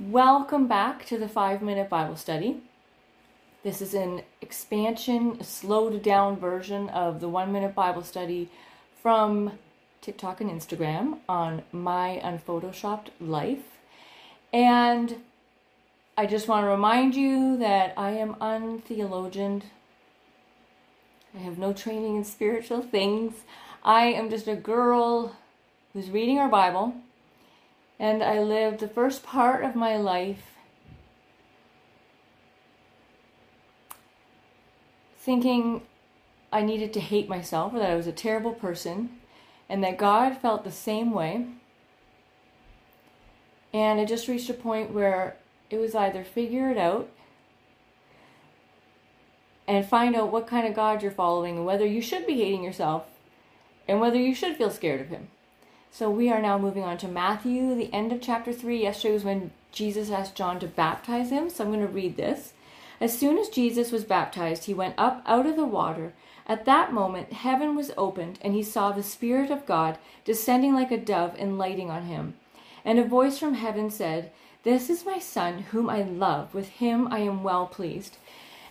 Welcome back to the five minute Bible study. This is an expansion, slowed down version of the one minute Bible study from TikTok and Instagram on my unphotoshopped life. And I just want to remind you that I am untheologian. I have no training in spiritual things. I am just a girl who's reading her Bible and I lived the first part of my life thinking I needed to hate myself or that I was a terrible person and that God felt the same way. And it just reached a point where it was either figure it out and find out what kind of God you're following and whether you should be hating yourself and whether you should feel scared of Him. So we are now moving on to Matthew, the end of chapter 3. Yesterday was when Jesus asked John to baptize him. So I'm going to read this. As soon as Jesus was baptized, he went up out of the water. At that moment, heaven was opened, and he saw the Spirit of God descending like a dove and lighting on him. And a voice from heaven said, This is my Son, whom I love. With him I am well pleased.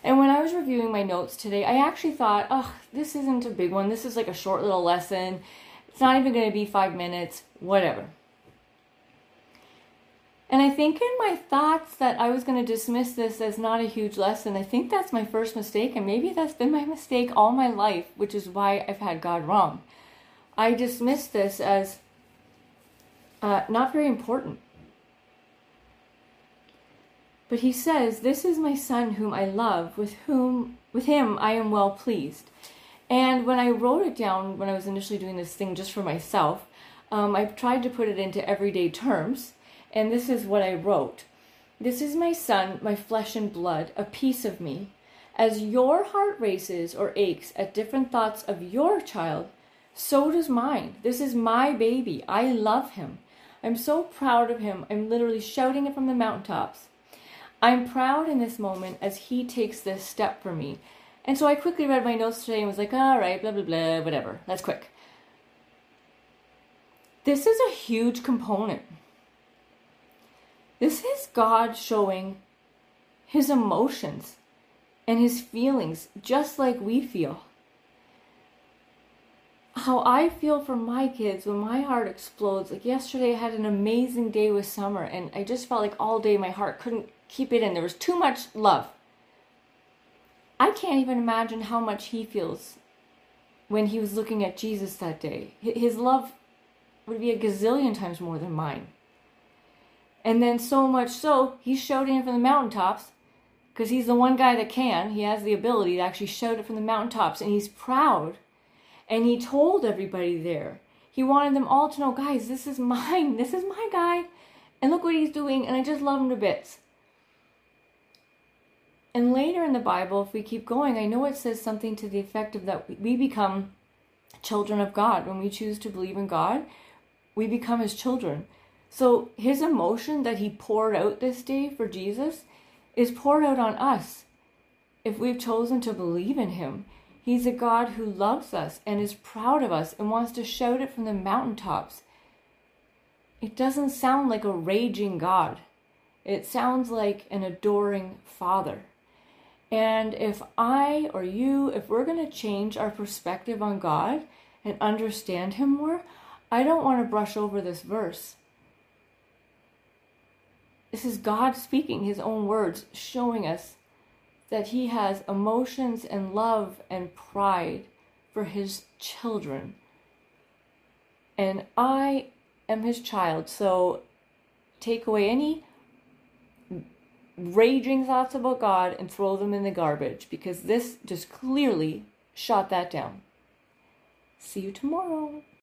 And when I was reviewing my notes today, I actually thought, oh, this isn't a big one. This is like a short little lesson. It's not even going to be five minutes, whatever. And I think in my thoughts that I was going to dismiss this as not a huge lesson, I think that's my first mistake, and maybe that's been my mistake all my life, which is why I've had God wrong. I dismissed this as uh, not very important. But he says, This is my son whom I love, with whom with him I am well pleased. And when I wrote it down, when I was initially doing this thing just for myself, um, I tried to put it into everyday terms. And this is what I wrote This is my son, my flesh and blood, a piece of me. As your heart races or aches at different thoughts of your child, so does mine. This is my baby. I love him. I'm so proud of him. I'm literally shouting it from the mountaintops. I'm proud in this moment as he takes this step for me and so I quickly read my notes today and was like, all right, blah, blah, blah, whatever. That's quick. This is a huge component. This is God showing his emotions and his feelings just like we feel. How I feel for my kids when my heart explodes. Like yesterday, I had an amazing day with Summer, and I just felt like all day my heart couldn't keep it in. There was too much love. I can't even imagine how much he feels when he was looking at Jesus that day. His love would be a gazillion times more than mine. And then, so much so, he shouting it from the mountaintops because he's the one guy that can. He has the ability to actually shout it from the mountaintops, and he's proud. And he told everybody there. He wanted them all to know, guys, this is mine. This is my guy. And look what he's doing, and I just love him to bits. And later in the Bible, if we keep going, I know it says something to the effect of that we become children of God. When we choose to believe in God, we become his children. So his emotion that he poured out this day for Jesus is poured out on us if we've chosen to believe in him. He's a God who loves us and is proud of us and wants to shout it from the mountaintops. It doesn't sound like a raging God. It sounds like an adoring father. And if I or you, if we're going to change our perspective on God and understand Him more, I don't want to brush over this verse. This is God speaking His own words, showing us that He has emotions and love and pride for His children. And I am His child, so take away any raging thoughts about God and throw them in the garbage because this just clearly shot that down. See you tomorrow.